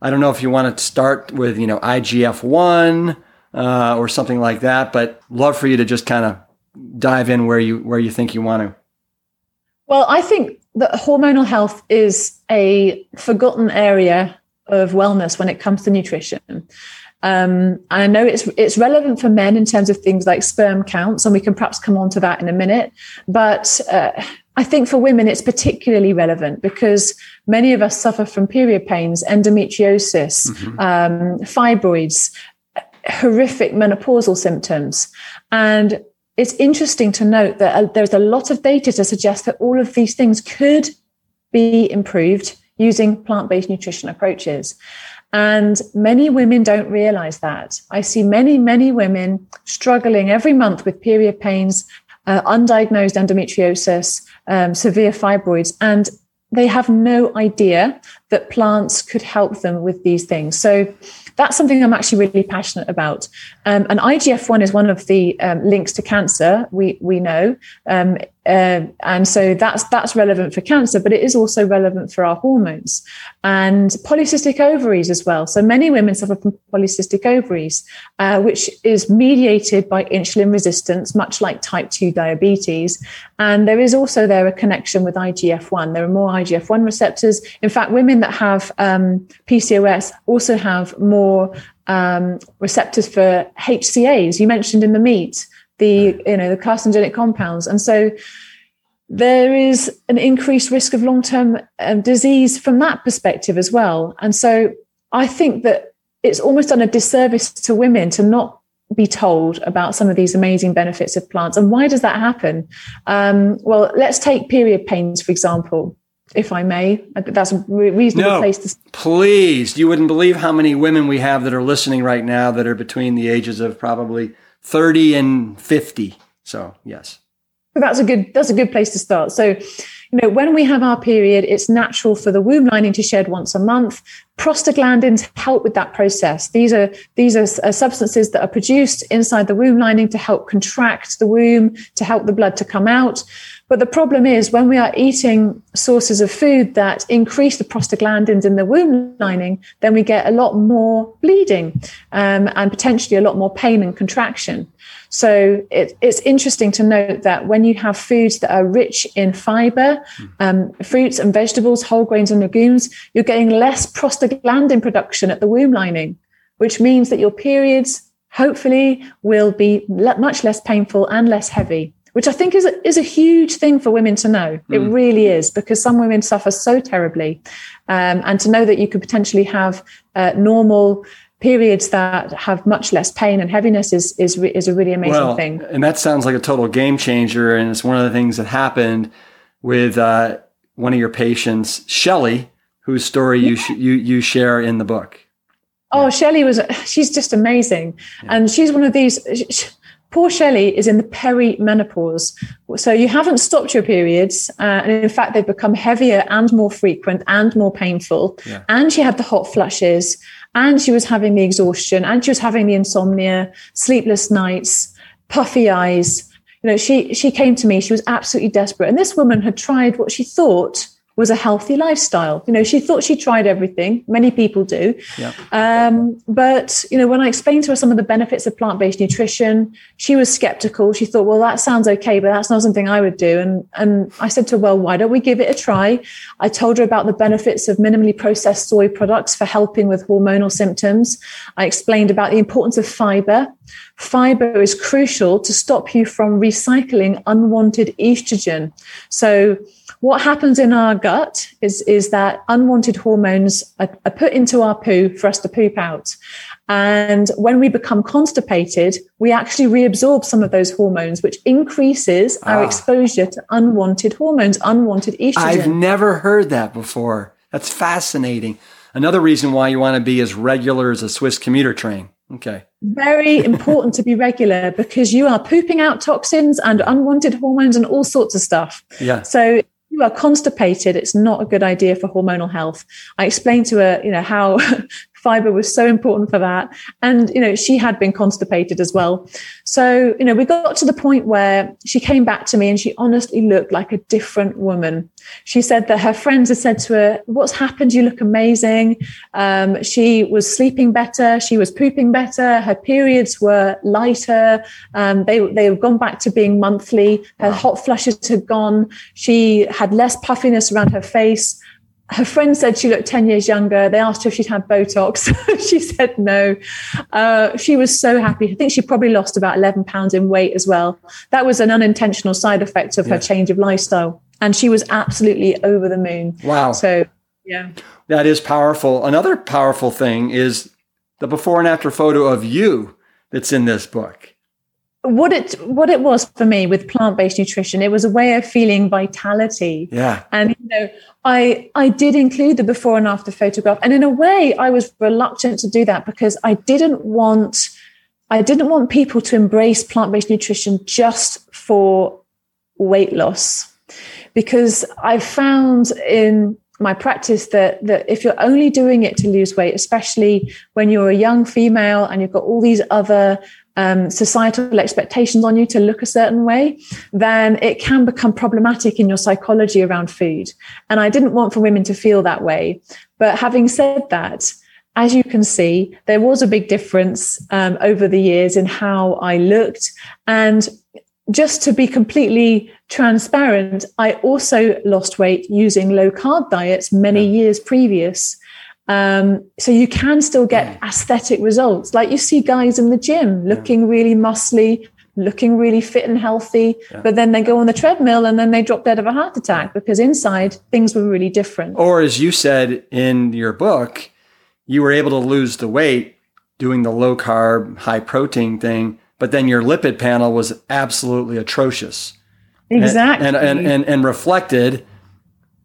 I don't know if you want to start with, you know, IGF-1 uh, or something like that, but love for you to just kind of dive in where you where you think you want to. Well, I think that hormonal health is a forgotten area of wellness when it comes to nutrition. Um, I know it's it's relevant for men in terms of things like sperm counts, and we can perhaps come on to that in a minute. But uh, I think for women, it's particularly relevant because many of us suffer from period pains, endometriosis, mm-hmm. um, fibroids, horrific menopausal symptoms, and it's interesting to note that uh, there's a lot of data to suggest that all of these things could be improved using plant-based nutrition approaches. And many women don't realize that. I see many, many women struggling every month with period pains, uh, undiagnosed endometriosis, um, severe fibroids, and they have no idea that plants could help them with these things. So that's something I'm actually really passionate about. Um, and IGF-1 is one of the um, links to cancer. We we know, um, uh, and so that's that's relevant for cancer, but it is also relevant for our hormones and polycystic ovaries as well. So many women suffer from polycystic ovaries, uh, which is mediated by insulin resistance, much like type two diabetes. And there is also there a connection with IGF-1. There are more IGF-1 receptors. In fact, women that have um, PCOS also have more um, receptors for HCAs. You mentioned in the meat the you know the carcinogenic compounds, and so there is an increased risk of long-term um, disease from that perspective as well. And so I think that it's almost done a disservice to women to not be told about some of these amazing benefits of plants. And why does that happen? Um, well, let's take period pains, for example if I may. That's a reasonable no, place to. Please, you wouldn't believe how many women we have that are listening right now that are between the ages of probably thirty and fifty. So yes, that's a good. That's a good place to start. So, you know, when we have our period, it's natural for the womb lining to shed once a month. Prostaglandins help with that process. These are these are uh, substances that are produced inside the womb lining to help contract the womb, to help the blood to come out. But the problem is when we are eating sources of food that increase the prostaglandins in the womb lining, then we get a lot more bleeding um, and potentially a lot more pain and contraction. So it, it's interesting to note that when you have foods that are rich in fiber, um, fruits and vegetables, whole grains and legumes, you're getting less prostaglandin production at the womb lining, which means that your periods hopefully will be much less painful and less heavy which I think is a, is a huge thing for women to know. Mm. It really is because some women suffer so terribly, um, and to know that you could potentially have uh, normal periods that have much less pain and heaviness is is is a really amazing well, thing. And that sounds like a total game changer, and it's one of the things that happened with uh, one of your patients, Shelley, whose story yeah. you sh- you you share in the book. Oh, Shelley was, she's just amazing. Yeah. And she's one of these, she, poor Shelley is in the perimenopause. So you haven't stopped your periods. Uh, and in fact, they've become heavier and more frequent and more painful. Yeah. And she had the hot flushes and she was having the exhaustion and she was having the insomnia, sleepless nights, puffy eyes. You know, she, she came to me, she was absolutely desperate. And this woman had tried what she thought was a healthy lifestyle. You know, she thought she tried everything. Many people do. Yeah. Um, but, you know, when I explained to her some of the benefits of plant based nutrition, she was skeptical. She thought, well, that sounds okay, but that's not something I would do. And, and I said to her, well, why don't we give it a try? I told her about the benefits of minimally processed soy products for helping with hormonal symptoms. I explained about the importance of fiber. Fiber is crucial to stop you from recycling unwanted estrogen. So, what happens in our gut is, is that unwanted hormones are, are put into our poo for us to poop out. And when we become constipated, we actually reabsorb some of those hormones, which increases our ah. exposure to unwanted hormones, unwanted estrogen. I've never heard that before. That's fascinating. Another reason why you want to be as regular as a Swiss commuter train. Okay. Very important to be regular because you are pooping out toxins and unwanted hormones and all sorts of stuff. Yeah. So are constipated, it's not a good idea for hormonal health. I explained to her, you know, how fiber was so important for that. And, you know, she had been constipated as well. So, you know, we got to the point where she came back to me and she honestly looked like a different woman. She said that her friends had said to her, What's happened? You look amazing. Um, she was sleeping better. She was pooping better. Her periods were lighter. Um, they, they had gone back to being monthly. Her wow. hot flushes had gone. She had less puffiness around her face her friend said she looked 10 years younger. They asked her if she'd had Botox. she said no. Uh, she was so happy. I think she probably lost about 11 pounds in weight as well. That was an unintentional side effect of yeah. her change of lifestyle. And she was absolutely over the moon. Wow. So, yeah. That is powerful. Another powerful thing is the before and after photo of you that's in this book what it what it was for me with plant-based nutrition it was a way of feeling vitality. Yeah. And you know i i did include the before and after photograph. And in a way i was reluctant to do that because i didn't want i didn't want people to embrace plant-based nutrition just for weight loss. Because i found in my practice that that if you're only doing it to lose weight especially when you're a young female and you've got all these other um, societal expectations on you to look a certain way, then it can become problematic in your psychology around food. And I didn't want for women to feel that way. But having said that, as you can see, there was a big difference um, over the years in how I looked. And just to be completely transparent, I also lost weight using low carb diets many years previous. Um, so you can still get aesthetic results, like you see guys in the gym looking really muscly, looking really fit and healthy, yeah. but then they go on the treadmill and then they drop dead of a heart attack because inside things were really different. Or as you said in your book, you were able to lose the weight doing the low carb, high protein thing, but then your lipid panel was absolutely atrocious. Exactly. And and and, and, and reflected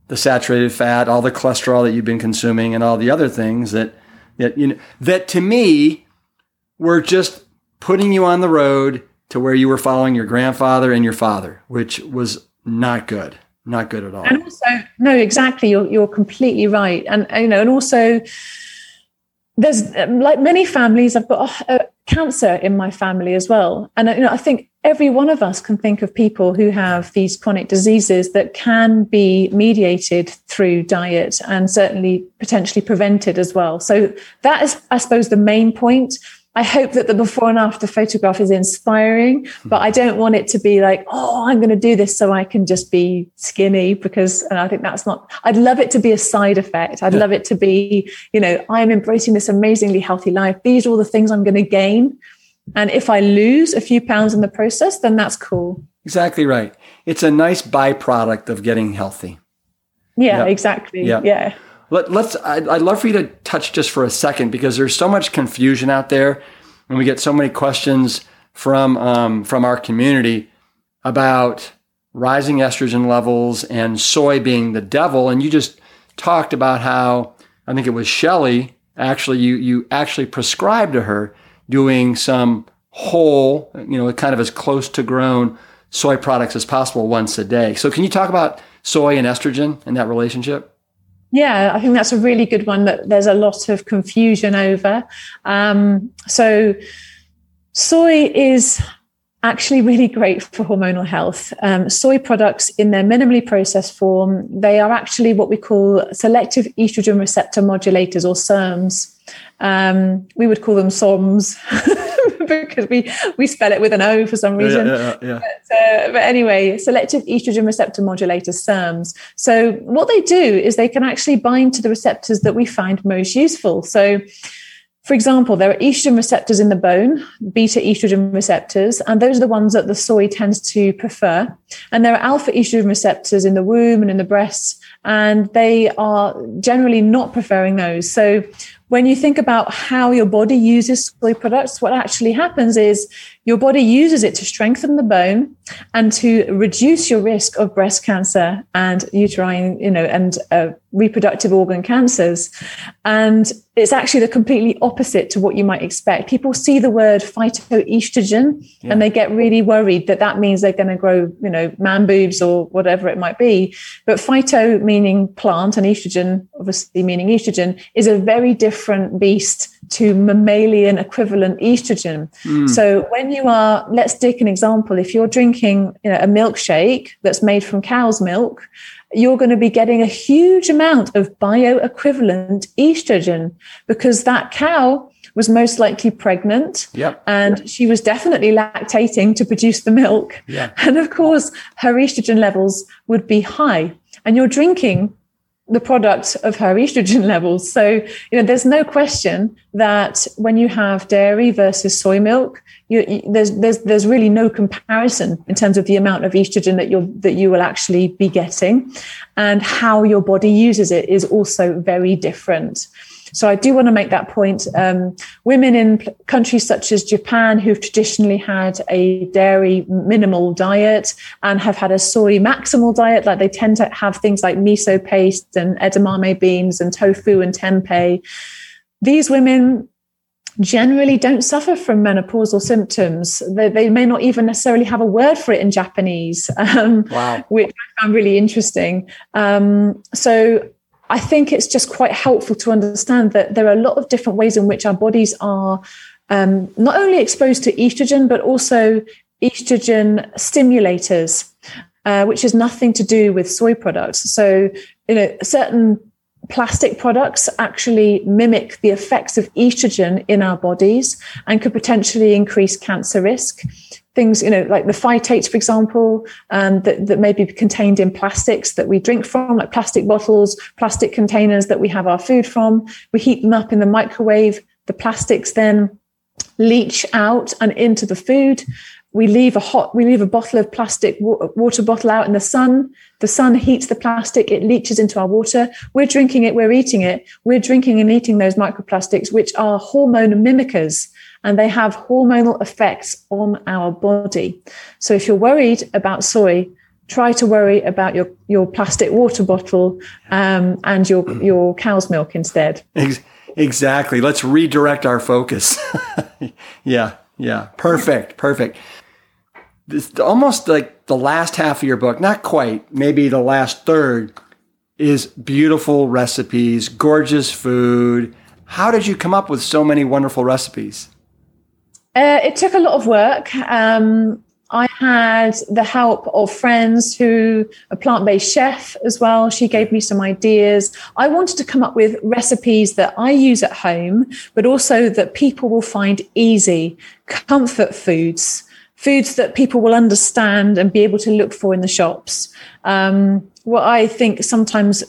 the saturated fat, all the cholesterol that you've been consuming, and all the other things that that you know that to me were just putting you on the road to where you were following your grandfather and your father, which was not good, not good at all. And also, no, exactly, you're you're completely right, and you know, and also there's like many families i've got uh, cancer in my family as well. And uh, you know i think every one of us can think of people who have these chronic diseases that can be mediated through diet and certainly potentially prevented as well. So that is i suppose the main point I hope that the before and after photograph is inspiring, but I don't want it to be like, oh, I'm going to do this so I can just be skinny because, and I think that's not, I'd love it to be a side effect. I'd love it to be, you know, I'm embracing this amazingly healthy life. These are all the things I'm going to gain. And if I lose a few pounds in the process, then that's cool. Exactly right. It's a nice byproduct of getting healthy. Yeah, yep. exactly. Yep. Yeah. Let, us I'd, I'd love for you to touch just for a second because there's so much confusion out there, and we get so many questions from um, from our community about rising estrogen levels and soy being the devil. And you just talked about how I think it was Shelley actually you you actually prescribed to her doing some whole, you know, kind of as close to grown soy products as possible once a day. So can you talk about soy and estrogen and that relationship? Yeah, I think that's a really good one that there's a lot of confusion over. Um, so, soy is actually really great for hormonal health. Um, soy products in their minimally processed form, they are actually what we call selective estrogen receptor modulators or SERMs. Um, we would call them SOMs. because we we spell it with an O for some reason. Yeah, yeah, yeah. But, uh, but, anyway, selective estrogen receptor modulators, SERMs. So what they do is they can actually bind to the receptors that we find most useful. So for example, there are estrogen receptors in the bone, beta estrogen receptors, and those are the ones that the soy tends to prefer. And there are alpha estrogen receptors in the womb and in the breasts, and they are generally not preferring those. So when you think about how your body uses soy products, what actually happens is your body uses it to strengthen the bone and to reduce your risk of breast cancer and uterine, you know, and uh, reproductive organ cancers. And it's actually the completely opposite to what you might expect. People see the word phytoestrogen yeah. and they get really worried that that means they're going to grow, you know, man boobs or whatever it might be. But phyto meaning plant and estrogen, obviously meaning estrogen, is a very different beast to mammalian equivalent estrogen. Mm. So when you are, let's take an example. If you're drinking you know, a milkshake that's made from cow's milk, you're going to be getting a huge amount of bioequivalent estrogen because that cow was most likely pregnant yep. and she was definitely lactating to produce the milk. Yeah. And of course, her estrogen levels would be high. And you're drinking the product of her estrogen levels. So, you know, there's no question that when you have dairy versus soy milk, you, you, there's there's there's really no comparison in terms of the amount of estrogen that you that you will actually be getting, and how your body uses it is also very different. So I do want to make that point. Um, women in countries such as Japan, who've traditionally had a dairy minimal diet and have had a soy maximal diet, like they tend to have things like miso paste and edamame beans and tofu and tempeh. These women generally don't suffer from menopausal symptoms. They, they, may not even necessarily have a word for it in Japanese, um, wow. which I found really interesting. Um, so I think it's just quite helpful to understand that there are a lot of different ways in which our bodies are um, not only exposed to estrogen, but also estrogen stimulators, uh, which has nothing to do with soy products. So, you know, certain plastic products actually mimic the effects of estrogen in our bodies and could potentially increase cancer risk things, you know, like the phthalates, for example, um, that, that may be contained in plastics that we drink from, like plastic bottles, plastic containers that we have our food from. We heat them up in the microwave. The plastics then leach out and into the food. We leave a hot, we leave a bottle of plastic water bottle out in the sun. The sun heats the plastic. It leaches into our water. We're drinking it. We're eating it. We're drinking and eating those microplastics, which are hormone mimickers and they have hormonal effects on our body. So if you're worried about soy, try to worry about your, your plastic water bottle um, and your, your cow's milk instead. Exactly. Let's redirect our focus. yeah, yeah. Perfect, perfect. This, almost like the last half of your book, not quite, maybe the last third, is beautiful recipes, gorgeous food. How did you come up with so many wonderful recipes? Uh, it took a lot of work. Um, I had the help of friends who a plant-based chef as well. She gave me some ideas. I wanted to come up with recipes that I use at home, but also that people will find easy, comfort foods, foods that people will understand and be able to look for in the shops. Um, what I think sometimes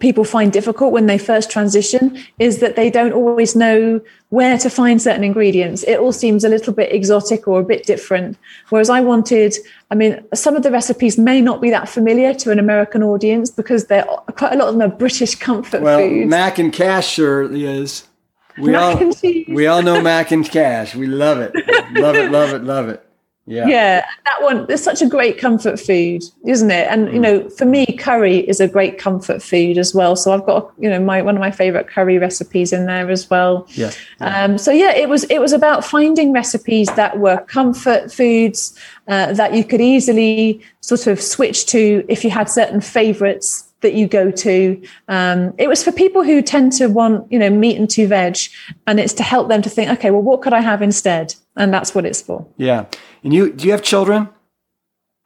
people find difficult when they first transition is that they don't always know where to find certain ingredients. It all seems a little bit exotic or a bit different. Whereas I wanted, I mean, some of the recipes may not be that familiar to an American audience because they're quite a lot of them are British comfort well, foods. Mac and Cash certainly is. We all we all know mac and cash. We love it, love it, love it, love it. Yeah. Yeah, that one is such a great comfort food, isn't it? And you know, for me, curry is a great comfort food as well. So I've got you know my one of my favorite curry recipes in there as well. Yeah. Um, so yeah, it was it was about finding recipes that were comfort foods uh, that you could easily sort of switch to if you had certain favorites that you go to. Um, it was for people who tend to want, you know, meat and two veg, and it's to help them to think, okay, well, what could I have instead? And that's what it's for. Yeah. And you do you have children?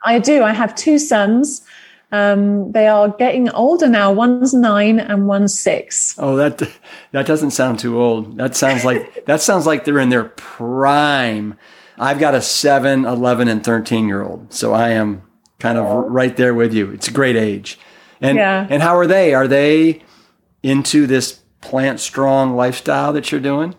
I do. I have two sons. Um, they are getting older now. One's nine and one's six. Oh, that that doesn't sound too old. That sounds like that sounds like they're in their prime. I've got a 7, 11 and 13 year old. So I am kind of right there with you. It's a great age. And Yeah. and how are they? Are they into this plant strong lifestyle that you're doing?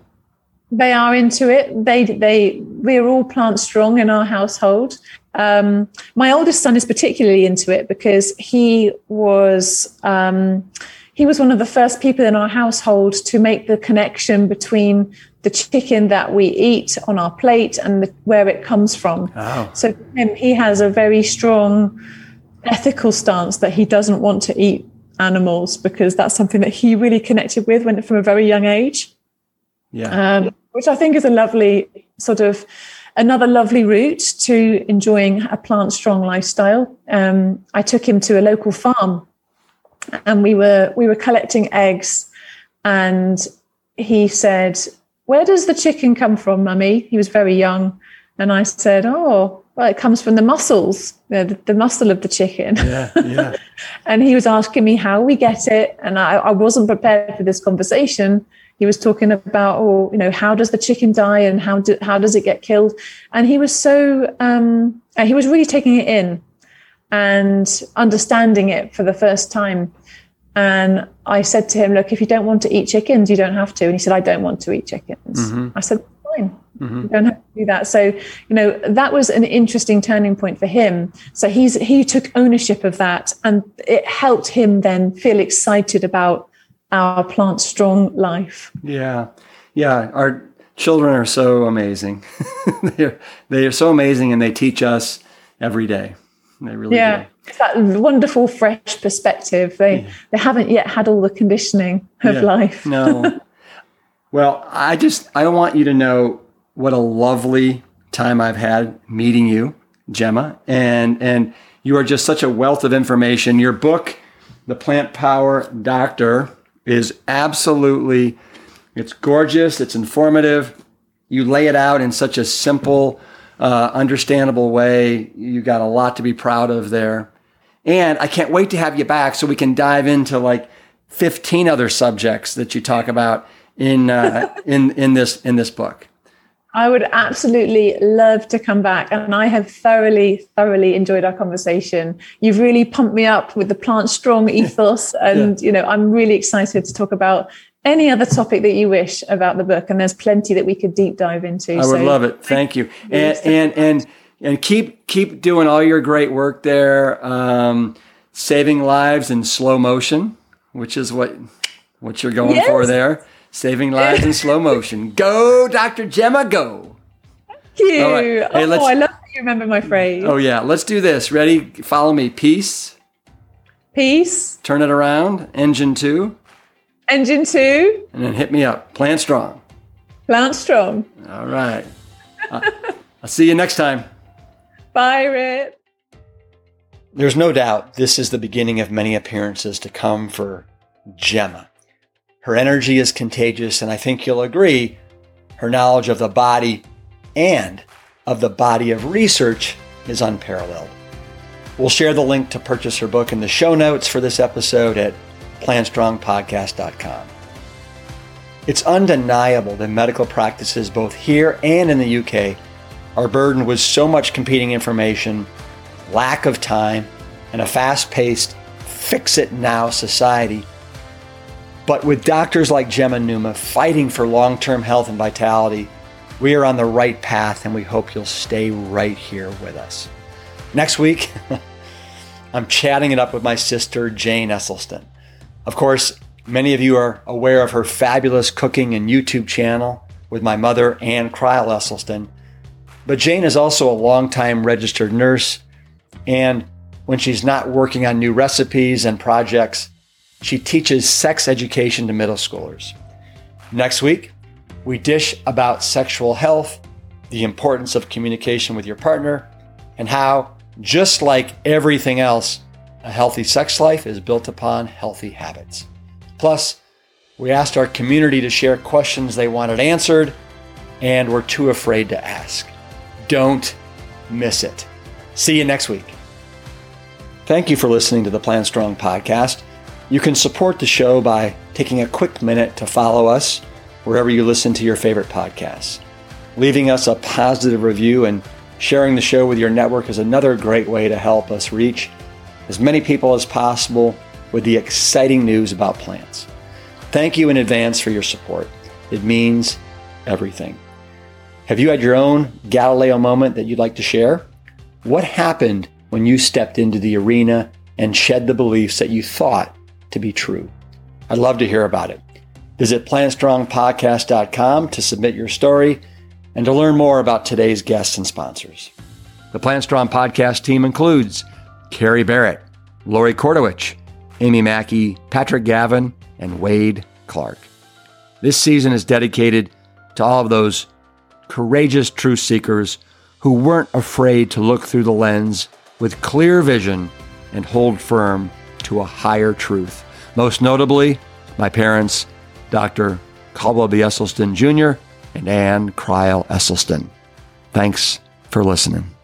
They are into it. They they we're all plant strong in our household. Um, my oldest son is particularly into it because he was um, he was one of the first people in our household to make the connection between the chicken that we eat on our plate and the, where it comes from. Oh. So him, he has a very strong ethical stance that he doesn't want to eat animals because that's something that he really connected with when from a very young age Yeah. um, which I think is a lovely sort of another lovely route to enjoying a plant strong lifestyle. Um, I took him to a local farm, and we were we were collecting eggs, and he said, "Where does the chicken come from, Mummy?" He was very young, and I said, "Oh." Well, it comes from the muscles, you know, the, the muscle of the chicken. yeah. Yeah. and he was asking me how we get it and I, I wasn't prepared for this conversation he was talking about oh you know how does the chicken die and how do, how does it get killed? And he was so um, uh, he was really taking it in and understanding it for the first time. And i said to him look if you don't want to eat chickens you don't have to. And he said i don't want to eat chickens. I said fine. You don't have to do that. So you know that was an interesting turning point for him. So he's he took ownership of that and it helped him then feel excited about our plant strong life Yeah, yeah. Our children are so amazing. They're they are so amazing, and they teach us every day. They really yeah do. it's that wonderful fresh perspective they they haven't yet had all the conditioning of Yeah. life No. well, I just I want you to know what a lovely time I've had meeting you, Gemma, and and you are just such a wealth of information. Your book, The Plant Power Doctor, is absolutely it's gorgeous, it's informative. You lay it out in such a simple, uh, understandable way. You got a lot to be proud of there. And I can't wait to have you back so we can dive into like 15 other subjects that you talk about in uh, in in this in this book. I would absolutely love to come back. And I have thoroughly, thoroughly enjoyed our conversation. You've really pumped me up with the plant strong ethos. And, you know, I'm really excited to talk about any other topic that you wish about the book. And there's plenty that we could deep dive into. I would love it. Thank you. And and and and keep keep doing all your great work there, um, saving lives in slow motion, which is what what you're going for there. Saving lives in slow motion. Go, Dr. Gemma, go. Thank you. All right. Hey, oh, let's- I love that you remember my phrase. Oh yeah, let's do this. Ready? Follow me. Peace. Peace. Turn it around. Engine two, Engine two. and then hit me up. Plant strong. Plant strong. All right. Uh, I'll see you next time. Bye, Rip. There's no doubt this is the beginning of many appearances to come for Gemma. Her energy is contagious, and I think you'll agree, her knowledge of the body and of the body of research is unparalleled. We'll share the link to purchase her book in the show notes for this episode at plantstrongpodcast.com. It's undeniable that medical practices both here and in the UK are burdened with so much competing information lack of time, and a fast paced, fix it now society. But with doctors like Gemma Newman fighting for long term health and vitality, we are on the right path and we hope you'll stay right here with us. Next week, I'm chatting it up with my sister, Jane Esselstyn. Of course, many of you are aware of her fabulous cooking and YouTube channel with my mother, Ann Crile Esselstyn. But Jane is also a longtime registered nurse. And when she's not working on new recipes and projects, she teaches sex education to middle schoolers. Next week, we dish about sexual health, the importance of communication with your partner, and how, just like everything else, a healthy sex life is built upon healthy habits. Plus, we asked our community to share questions they wanted answered and were too afraid to ask. Don't miss it. See you next week. Thank you for listening to the Plant Strong podcast. You can support the show by taking a quick minute to follow us wherever you listen to your favorite podcasts. Leaving us a positive review and sharing the show with your network is another great way to help us reach as many people as possible with the exciting news about plants. Thank you in advance for your support. It means everything. Have you had your own Galileo moment that you'd like to share? What happened when you stepped into the arena and shed the beliefs that you thought to be true? I'd love to hear about it. Visit plantstrongpodcast.com to submit your story and to learn more about today's guests and sponsors. The Plant Strong podcast team includes Carrie Barrett, Lori Kordowich, Amy Mackey, Patrick Gavin, and Wade Clark. This season is dedicated to all of those courageous truth seekers who weren't afraid to look through the lens with clear vision and hold firm to a higher truth. Most notably, my parents, Dr. Caldwell B. Esselstyn Jr. and Ann Crile Esselstyn. Thanks for listening.